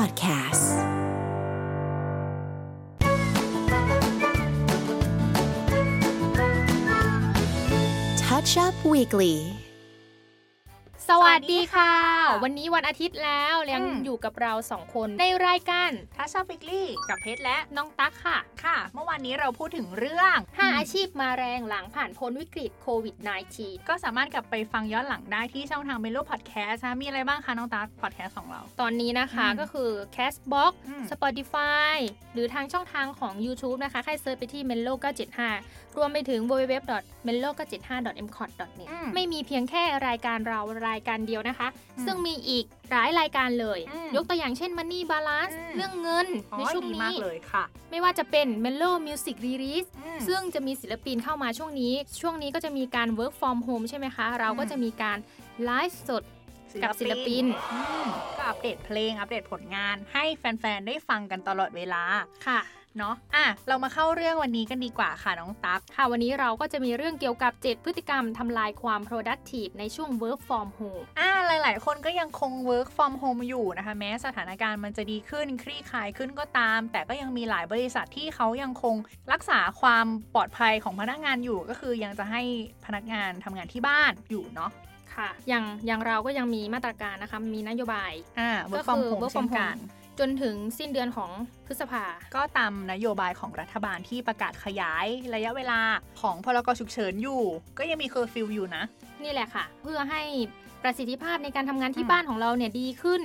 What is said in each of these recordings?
Podcasts. Touch Up Weekly สวัสดีค่ะ วันนี้วันอาทิตย์แล้วยังอยู่กับเราสองคนในรายการ Touch Up Weekly กับเพชรและน้องตั๊กค่ะ ค่ะ เมื่อวานนี้เราพูดถึงเรื่อง 5 อาชีพมาแรงหลังผ่านพ้นวิกฤตโควิด -19 ก็สามารถกลับไปฟังย้อนหลังได้ที่ช่องทางเมโลพอดแคสต์นะมีอะไรบ้างคะน้องตั๊กพอดแคสต์ของเรา ตอนนี้นะคะอืมก็คือ Castbox อืม Spotify หรือทางช่องทางของ YouTube นะคะใครเซิร์ชไปที่ Melo 975 รวมไปถึง www.melo975.mcot.net อืมไม่มีเพียงแค่รายการเรารายการเดียวนะคะอืมซึ่งมีอีกหลายรายการเลยอืมยกตัวอย่างเช่น Money Balance อืมเรื่องเงินอ๋อในช่วงดีนี้มากเลยค่ะ ไม่ว่าจะเป็น Melo Music Release อืมซึ่งจะมีศิลปินเข้ามาช่วงนี้ ช่วงนี้ก็จะมีการ work from home ใช่ไหมคะ เราก็อืมจะมีการไลฟ์สดกับศิลปินอืมก็อัปเดตเพลงอัปเดตผลงานให้แฟน ๆ ได้ฟังกันตลอดเวลาค่ะ เนาะอะเรามาเข้าเรื่องวันนี้กันดีกว่าค่ะน้องตั๊กค่ะ วันนี้เราก็จะมีเรื่องเกี่ยวกับ 7 พฤติกรรมทำลายความ productive ในช่วง work from home อ่าหลาย ๆ คนก็ยังคง work from home อยู่นะคะ แม้สถานการณ์มันจะดีขึ้นคลี่คลายขึ้นก็ตาม แต่ก็ยังมีหลายบริษัทที่เขายังคงรักษาความปลอดภัยของพนักงานอยู่ก็คือยังจะให้พนักงานทำงานที่บ้านอยู่เนาะค่ะอย่างอย่างเราก็ยังมีมาตรการนะคะมีนโยบายอ่าก็ work from คือ home work เช่ from นกัน home จนถึงสิ้นเดือนของพฤษภา ก็ตามนโยบายของรัฐบาลที่ประกาศขยายระยะเวลาของพรกฉุกเฉินอยู่ ก็ยังมีเคอร์ฟิวอยู่นะ นี่แหละค่ะ เพื่อให้ประสิทธิภาพในการทำงานที่อืมบ้านของเราเนี่ยดีขึ้น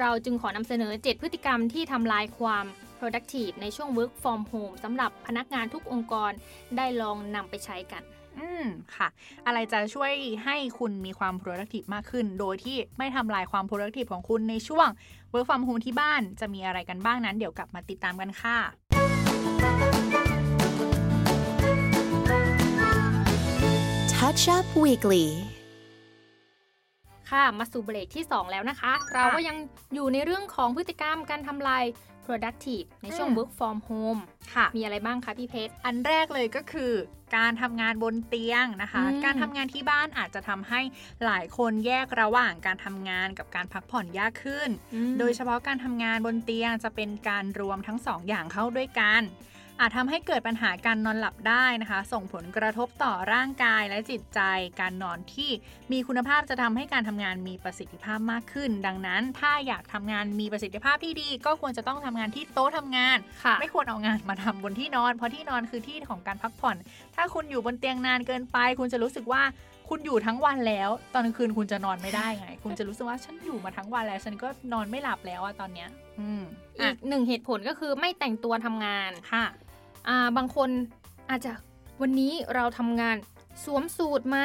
เราจึงขอนำเสนอ 7 พฤติกรรมที่ทำลายความ productive ในช่วง work from home สำหรับพนักงานทุกองค์กรได้ลองนำไปใช้กัน อืมค่ะ อะไรจะช่วยให้คุณมีความ productive มากขึ้น โดยที่ไม่ทำลายความ productive ของคุณในช่วง work from home ที่บ้านจะมีอะไรกันบ้างนั้น เดี๋ยวกลับมาติดตามกันค่ะ Touch Up Weekly ค่ะ มาสู่เบรกที่ 2 แล้วนะคะ เราก็ยังอยู่ในเรื่องของพฤติกรรมการทำลาย productive ในช่วงอืม work from home ค่ะ มีอะไรบ้างคะพี่เพชร อันแรกเลยก็คือการทำงานบนเตียงนะคะอืมการทำงานที่บ้านอาจจะทำให้หลายคนแยกระหว่างการทำงานกับการพักผ่อนยากขึ้นอืมโดยเฉพาะการทำงานบนเตียงจะเป็นการรวมทั้งสองอย่างเข้าด้วยกัน อาจทำให้เกิดปัญหาการนอนหลับได้นะคะ ส่งผลกระทบต่อร่างกายและจิตใจ การนอนที่มีคุณภาพจะทำให้การทำงานมีประสิทธิภาพมากขึ้น ดังนั้น ถ้าอยากทำงานมีประสิทธิภาพที่ดี ก็ควรจะต้องทำงานที่โต๊ะทำงานค่ะไม่ควรเอางานมาทำบนที่นอน เพราะที่นอนคือที่ของการพักผ่อน ถ้าคุณอยู่บนเตียงนานเกินไป คุณจะรู้สึกว่าคุณอยู่ทั้งวันแล้ว ตอนกลางคืนคุณจะนอนไม่ได้ไง คุณจะรู้สึกว่าฉันอยู่มาทั้งวันแล้ว ฉันก็นอนไม่หลับแล้วอะตอนเนี้ย อืมอีอะกหนึ่งเหตุผลก็คือไม่แต่งตัวทำงานค่ะอ่า บางคนอาจจะวันนี้เราทำงานสวมสูตรไหม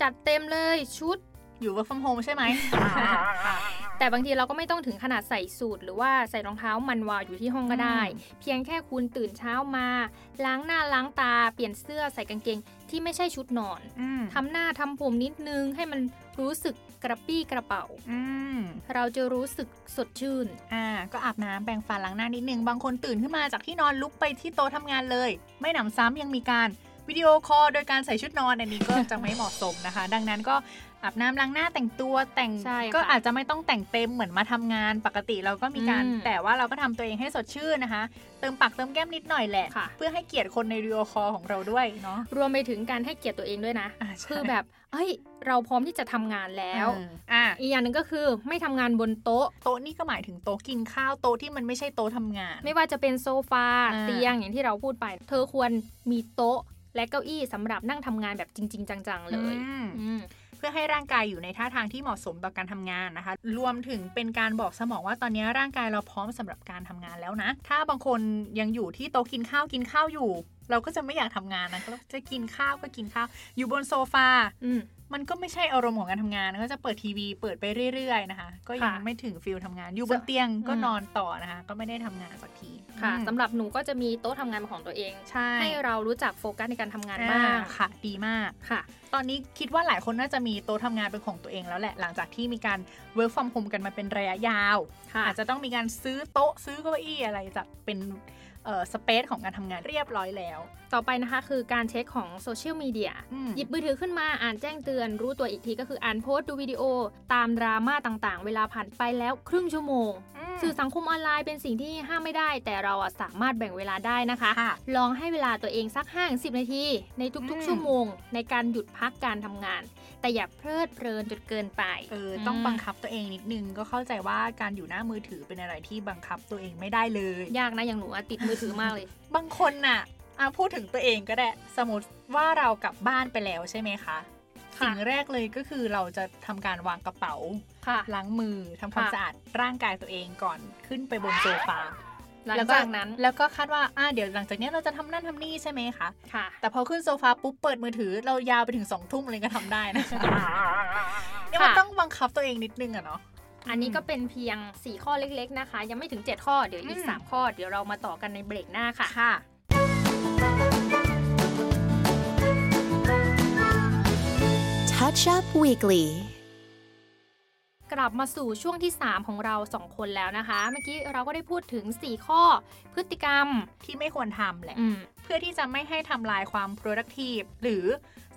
จัดเต็มเลยชุด อยู่ work from home ใช่ไหม แต่บางทีเราก็ไม่ต้องถึงขนาดใส่สูตร หรือว่าใส่รองเท้ามันวาวอยู่ที่ห้องก็ได้อืมเพียงแค่คุณตื่นเช้ามา ล้างหน้าล้างตา เปลี่ยนเสื้อใส่กางเกงที่ไม่ใช่ชุดนอนอืมทำหน้าทำผมนิดนึงให้มันรู้สึกกระปี้กระเป๋าอืมเราจะรู้สึกสดชื่น อ่า ก็อาบน้ำแปรงฟันล้างหน้านิดนึง บางคนตื่นขึ้นมาจากที่นอนลุกไปที่โต๊ะทำงานเลย ไม่หนำซ้ำยังมีการวิดีโอคอลโดยการใส่ชุดนอนอันนี้ก็จะไม่เหมาะสมนะคะ ดังนั้นก็ อาบน้ำล้างหน้าแต่งตัวแต่งใช่ค่ะก็อาจจะไม่ต้องแต่งเต็มเหมือนมาทำงานปกติเราก็มีการอืมแต่ว่าเราก็ทำตัวเองให้สดชื่นนะคะ เติมปากเติมแก้มนิดหน่อยแหละค่ะเพื่อให้เกียรติคนในวิดีโอคอลของเราด้วยเนาะรวมไปถึงการให้เกียรติตัวเองด้วยนะอ่าใช่คือแบบเอ้ยเราพร้อมที่จะทำงานแล้วเอออะอีกอย่างหนึ่งก็คือไม่ทำงานบนโต๊ะ โต๊ะนี่ก็หมายถึงโต๊ะกินข้าวโต๊ะที่มันไม่ใช่โต๊ะทำงาน ไม่ว่าจะเป็นโซฟาอ่าเตียงอย่างที่เราพูดไป เธอควรมีโต๊ะและเก้าอี้สำหรับนั่งทำงานแบบจริง ๆ จัง ๆ เลยอืมอืมเพื่อให้ร่างกายอยู่ในท่าทางที่เหมาะสมต่อการทำงานนะคะ รวมถึงเป็นการบอกสมองว่าตอนนี้ร่างกายเราพร้อมสำหรับการทำงานแล้วนะ ถ้าบางคนยังอยู่ที่โต๊ะกินข้าวกินข้าวอยู่ เราก็จะไม่อยากทำงานนะก็จะกินข้าวก็กินข้าว อยู่บนโซฟาอื มมันก็ไม่ใช่อารมณ์ของการทำงานก็จะเปิดทีวีเปิดไปเรื่อยๆนะคะ ก็ยังค่ะไม่ถึงฟิลทำงาน อยู่บนเตียงก็อืมนอนต่อนะคะ ก็ไม่ได้ทำงานสักทีค่ะอืมสำหรับหนูก็จะมีโต๊ะทำงานเป็นของตัวเองใช่ให้เรารู้จักโฟกัสในการทำงานอ่บ้างค่ะ ดีมากค่ะ ตอนนี้คิดว่าหลายคนน่าจะมีโต๊ะทำงานเป็นของตัวเองแล้วแหละหลังจากที่มีการ work from home กันมาเป็นระยะยาวค่ะอาจจะต้องมีการซื้อโต๊ะซื้อเก้าอี้อะไรจะเป็นเอ่อ สเปซของการทำงานเรียบร้อยแล้ว ต่อไปนะคะคือการเช็คของโซเชียลมีเดียอืมหยิบมือถือขึ้นมาอ่านแจ้งเตือน รู้ตัวอีกทีก็คืออ่านโพสต์ดูวิดีโอ ตามดราม่าต่างๆ เวลาผ่านไปแล้วครึ่งชั่วโมงอืมม สื่อสังคมออนไลน์เป็นสิ่งที่ห้ามไม่ได้ แต่เราอะสามารถแบ่งเวลาได้นะคะค่ะลองให้เวลาตัวเองสักห้าสิบนาที ในทุกอืมๆชั่วโมง ในการหยุดพักการทำงาน แต่อย่าเพลิดเพลินจนเกินไปเออต้องบังคับตัวเองนิดนึงก็เข้าใจว่าการอยู่หน้ามือถือเป็นอะไรที่บังคับตัวเองไม่ได้เลย ยากนะอย่างหนูอะติดมือถือมากเลย บางคนน่ะอะพูดถึงตัวเองก็ได้สมมติว่าเรากลับบ้านไปแล้วใช่ไหมคะค่ะ สิ่งแรกเลยก็คือเราจะทำการวางกระเป๋าค่ะล้างมือทำความค่ะสะอาดร่างกายตัวเองก่อนขึ้นไปบนโซฟาหลังแล้วก็จากนั้นแล้วก็คาดว่าอะเดี๋ยวหลังจากเนี้ยเราจะทำนั่นทำนี่ใช่ไหมคะค่ะ แต่พอขึ้นโซฟาปุ๊บเปิดมือถือเรายาวไปถึงสองทุ่มเลยก็ทำได้นะเนี่ยมันต้องบังคับตัวเองนิดนึงอะเนาะอันนี้ก็เป็นเพียง 4 ข้อเล็กๆนะคะ ยังไม่ถึง 7 ข้อเดี๋ยวอีกอืม3ข้อเดี๋ยวเรามาต่อกันในเบรกหน้าค่ะค่ะ Touch Up Weekly กลับมาสู่ช่วงที่ 3 ของเรา 2 คนแล้วนะคะ เมื่อกี้เราก็ได้พูดถึง 4 ข้อพฤติกรรมที่ไม่ควรทำแหละอืมเพื่อที่จะไม่ให้ทำลายความ productive หรือ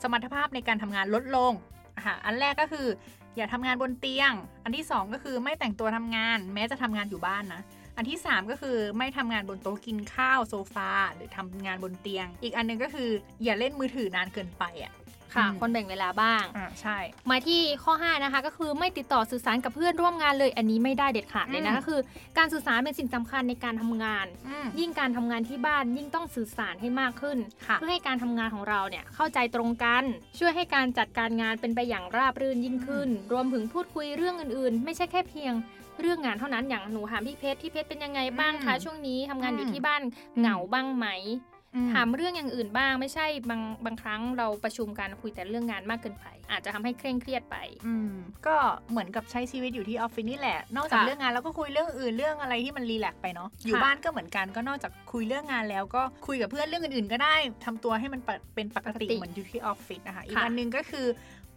สมรรถภาพในการทำงานลดลงอะค่ะอันแรกก็คือ อย่าทำงานบนเตียง อันที่ 2 ก็คือไม่แต่งตัวทำงาน แม้จะทำงานอยู่บ้านนะอันที่ 3 ก็คือไม่ทำงานบนโต๊ะกินข้าวโซฟา หรือทำงานบนเตียง อีกอันหนึงก็คืออย่าเล่นมือถือนานเกินไปอะ ค่ะอืมคนแบ่งเวลาบ้างอ่าใช่ มาที่ข้อ 5 นะคะ ก็คือไม่ติดต่อสื่อสารกับเพื่อนร่วมงานเลย อันนี้ไม่ได้เด็ดขาดเลยนะอืมก็คือ การสื่อสารเป็นสิ่งสำคัญในการทำงานอืมยิ่งการทำงานที่บ้านยิ่งต้องสื่อสารให้มากขึ้นค่ะเพื่อให้การทำงานของเราเนี่ยเข้าใจตรงกัน ช่วยให้การจัดการงานเป็นไปอย่างราบรื่นยิ่งขึ้น รวมถึงพูดคุยเรื่องอื่นๆ ไม่ใช่แค่เพียงเรื่องงานเท่านั้นอย่างหนูถามพี่เพชรพี่เพชรเป็นยังไงบ้างคะอืมช่วงนี้ทำงานอยู่อืมที่บ้านเหงาบ้างไหมอื ถามเรื่องอย่างอื่นบ้างไม่ใช่บางบางครั้งเราประชุมกันคุยแต่เรื่องงานมากเกินไป อาจจะทำให้เคร่งเครียดไปอืมก็เหมือนกับใช้ชีวิตอยู่ที่ออฟฟิศนี่แหละ นอกจากค่ะเรื่องงานแล้วก็คุยเรื่องอื่นเรื่องอะไรที่มันรีแลกซ์ไปเนาะอยู่ค่ะบ้านก็เหมือนกันก็นอกจากคุยเรื่องงานแล้วก็คุยกับเพื่อนเรื่องอื่นๆ ก็ได้ทำตัวให้มันปกเป็นปกติปกติเหมือนอยู่ที่ออฟฟิศนะคะอีกค่ะอันหนึงก็คือ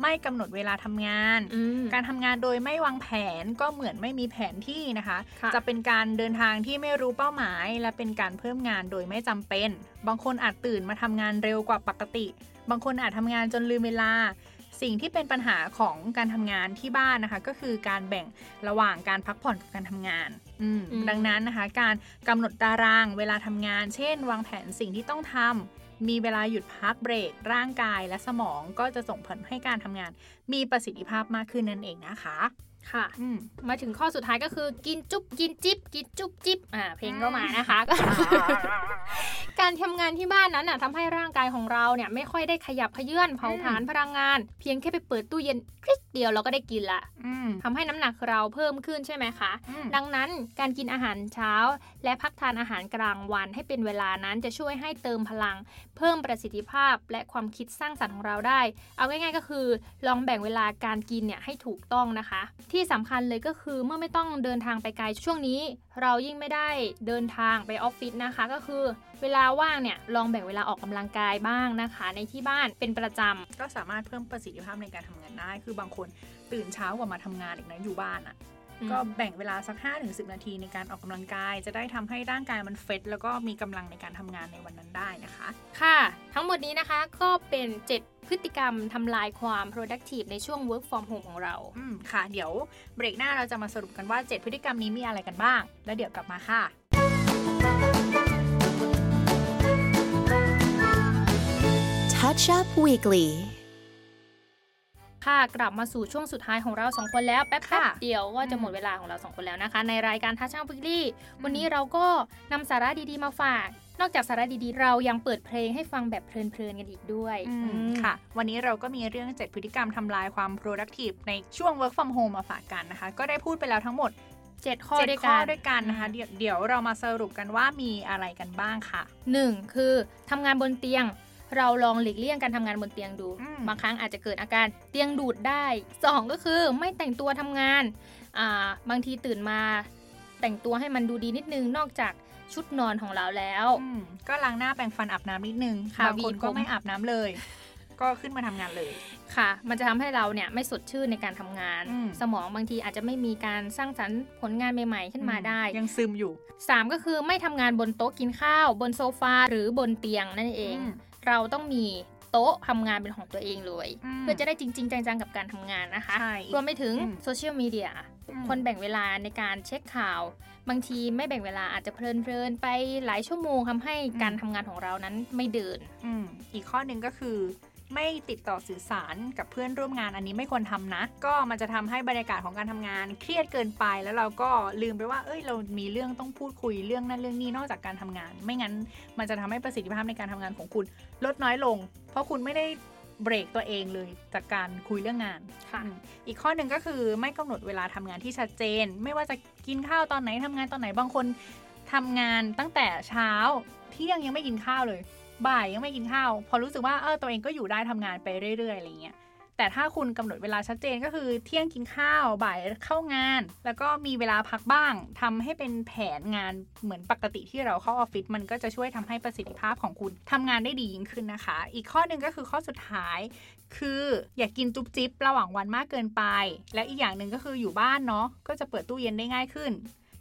ไม่กำหนดเวลาทำงานอืมการทำงานโดยไม่วางแผนก็เหมือนไม่มีแผนที่นะคะค่ะจะเป็นการเดินทางที่ไม่รู้เป้าหมาย และเป็นการเพิ่มงานโดยไม่จำเป็น บางคนอาจตื่นมาทำงานเร็วกว่าปกติ บางคนอาจทำงานจนลืมเวลาสิ่งที่เป็นปัญหาของการทำงานที่บ้านนะคะ ก็คือการแบ่งระหว่างการพักผ่อนกับการทำงานอืมอืมดังนั้นนะคะ การกำหนดตารางเวลาทำงาน เช่น วางแผนสิ่งที่ต้องทำ มีเวลาหยุดพักเบรกร่างกายและสมองก็จะส่งผลให้การทำงาน มีประสิทธิภาพมากขึ้นนั่นเองนะคะ ค่ะอืมมาถึงข้อสุดท้ายก็คือกินจุ๊บกินจิ๊บกินจุ๊บจิ๊บอ่าเพลงก็มานะคะก็การทำงานที่บ้านนั้นน่ะทำให้ร่างกายของเราเนี่ยไม่ค่อยได้ขยับขยื่นเผาผลาญพลังงาน เพียงแค่ไปเปิดตู้เย็นคลิกเดียวเราก็ได้กินละอืมทำให้น้ำหนักเราเพิ่มขึ้นใช่ไหมคะอืมดังนั้นการกินอาหารเช้า และพักทานอาหารกลางวันให้เป็นเวลานั้นจะช่วยให้เติมพลัง เพิ่มประสิทธิภาพและความคิดสร้างสรรค์ของเราได้ เอาง่ายๆก็คือ ลองแบ่งเวลาการกินเนี่ยให้ถูกต้องนะคะที่สำคัญเลยก็คือเมื่อไม่ต้องเดินทางไปไกลช่วงนี้ เรายิ่งไม่ได้เดินทางไปออฟฟิศนะคะ ก็คือ เวลาว่างเนี่ยลองแบ่งเวลาออกกำลังกายบ้างนะคะ ในที่บ้านเป็นประจำก็สามารถเพิ่มประสิทธิภาพในการทำงานได้ คือบางคนตื่นเช้ากว่ามาทำงานอีกนะอยู่บ้านอะ่ะอืมก็แบ่งเวลาสัก 5-10 นาทีในการออกกำลังกาย จะได้ทำให้ร่างกายมันเฟตแล้วก็มีกำลังในการทำงานในวันนั้นได้นะคะ ค่ะ ทั้งหมดนี้นะคะก็เป็น 7 พฤติกรรมทำลายความ productive ในช่วง work from home ของเรา อืมค่ะ เดี๋ยวเบรกหน้าเราจะมาสรุปกันว่า 7 พฤติกรรมนี้มีอะไรกันบ้าง แล้วเดี๋ยวกลับมาค่ะ Touch Up Weekly ค่ะกลับมาสู่ช่วงสุดท้ายของเราสองคนแล้วแป๊บค่ะๆเดียวก็จะอืมหมดเวลาของเราสองคนแล้วนะคะ ในรายการทัชช่างพิกลี่ วันนี้เราก็นำสาระดีๆมาฝาก นอกจากสาระดีๆ เรายังเปิดเพลงให้ฟังแบบเพลินๆกันอีกด้วยอืมอืม ค่ะ วันนี้เราก็มีเรื่อง 7 พฤติกรรมทำลายความ productive ในช่วง work from home มาฝากกันนะคะ ก็ได้พูดไปแล้วทั้งหมดเจ็ดข้อเจ็ดด้วยข้กัอนด้วยกันนะคะเดี๋ยวเดี๋ยวเรามาสรุปกันว่ามีอะไรกันบ้างค่ะ หนึ่งคือทำงานบนเตียง เราลองหลีกเลี่ยงการทำงานบนเตียงดูอืมบางครั้งอาจจะเกิดอาการเตียงดูดได้สองก็คือไม่แต่งตัวทำงานอ่าบางทีตื่นมาแต่งตัวให้มันดูดีนิดนึง นอกจากชุดนอนของเราแล้วอืมก็ล้างหน้าแปรงฟันอาบน้ำนิดนึงค่ะบางคนหวีผมก็ไม่อาบน้ำเลย ก็ขึ้นมาทำงานเลยค่ะ มันจะทำให้เราเนี่ยไม่สดชื่นในการทำงานอืมสมองบางทีอาจจะไม่มีการสร้างสรรค์ผลงานใหม่ๆ ขึ้นมาได้ ยังซึมอยู่ 3 ก็คือไม่ทำงานบนโต๊ะกินข้าว บนโซฟาหรือบนเตียงนั่นเองอืม เราต้องมีโต๊ะทำงานเป็นของตัวเองเลยอืมเพื่อจะได้จริง ๆ จังๆกับการทำงานนะคะใช่รวมไปถึงอืมโซเชียลมีเดียอืมคนแบ่งเวลาในการเช็คข่าว บางทีไม่แบ่งเวลาอาจจะเพลินๆไปหลายชั่วโมงทำให้การทำงานของเรานั้นไม่เดินอืมอีกข้อหนึ่งก็คือ ไม่ติดต่อสื่อสารกับเพื่อนร่วมงานอันนี้ไม่ควรทำนะ ก็มันจะทำให้บรรยากาศของการทำงานเครียดเกินไป แล้วเราก็ลืมไปว่า เอ้ย เรามีเรื่องต้องพูดคุยเรื่องนั้นเรื่องนี้นอกจากการทำงาน ไม่งั้นมันจะทำให้ประสิทธิภาพในการทำงานของคุณลดน้อยลง เพราะคุณไม่ได้เบรกตัวเองเลยจากการคุยเรื่องงานค่ะอืมอีกข้อหนึ่งก็คือไม่กำหนดเวลาทำงานที่ชัดเจน ไม่ว่าจะกินข้าวตอนไหนทำงานตอนไหนบางคนทำงานตั้งแต่เช้าเที่ยงยังไม่กินข้าวเลย บ่ายยังไม่กินข้าว พอรู้สึกว่าเออตัวเองก็อยู่ได้ทำงานไปเรื่อยๆอะไรเงี้ยแต่ถ้าคุณกำหนดเวลาชัดเจนก็คือเที่ยงกินข้าวบ่ายเข้างาน แล้วก็มีเวลาพักบ้างทำให้เป็นแผนงานเหมือนปกติที่เราเข้าออฟฟิศมันก็จะช่วยทำให้ประสิทธิภาพของคุณทำงานได้ดียิ่งขึ้นนะคะ อีกข้อหนึ่งก็คือข้อสุดท้าย คืออย่ากกินจุ๊บจิ๊บระหว่างวันมากเกินไป และอีกอย่างหนึ่งก็คืออยู่บ้านเนาะก็จะเปิดตู้เย็นได้ง่ายขึ้น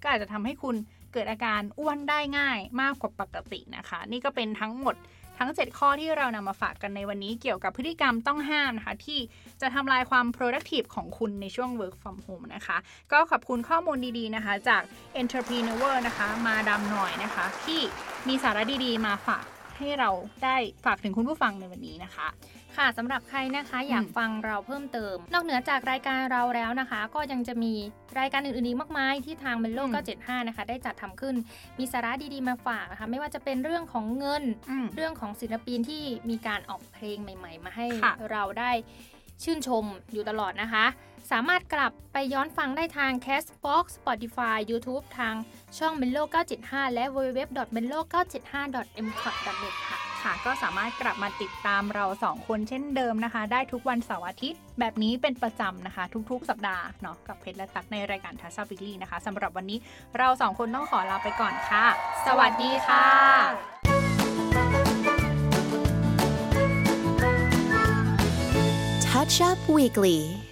ก็อาจจะทำให้คุณ เกิดอาการอ้วนได้ง่ายมากกว่าปกตินะคะ นี่ก็เป็นทั้งหมดทั้ง 7 ข้อที่เรานำมาฝากกันในวันนี้เกี่ยวกับพฤติกรรมต้องห้ามนะคะ ที่จะทำลายความ productive ของคุณในช่วง work from home นะคะ ก็ขอบคุณข้อมูลดีๆนะคะ จาก entrepreneur นะคะ มาดำหน่อยนะคะ ที่มีสาระดีๆ มาฝากให้เราได้ฝากถึงคุณผู้ฟังในวันนี้นะคะ ค่ะสำหรับใครนะคะอยากอืมฟังเราเพิ่มเติม นอกเหนือจากรายการเราแล้วนะคะ ก็ยังจะมีรายการอื่นๆอีกมากมายที่ทางเมโลอืม975 นะคะ ได้จัดทำขึ้นมีสาระดีๆมาฝากนะคะ ไม่ว่าจะเป็นเรื่องของเงินอืมเรื่องของศิลปินที่มีการออกเพลงใหม่ ๆ มาให้ค่ะเราได้ ชื่นชมอยู่ตลอดนะคะ สามารถกลับไปย้อนฟังได้ทาง Castbox Spotify YouTube ทางช่อง Melo 975 และ www.melo975.mcot.net ค่ะค่ะก็สามารถกลับมาติดตามเราสองคนเช่นเดิมนะคะ ได้ทุกวันเสาร์อาทิตย์ แบบนี้เป็นประจำนะคะ ทุกๆ สัปดาห์เนาะกับเพชรและตักในรายการทัชวิลี่นะคะสำหรับวันนี้เราสองคนต้องขอลาไปก่อนค่ะ สวัสดีค่ะ Touch Up Weekly.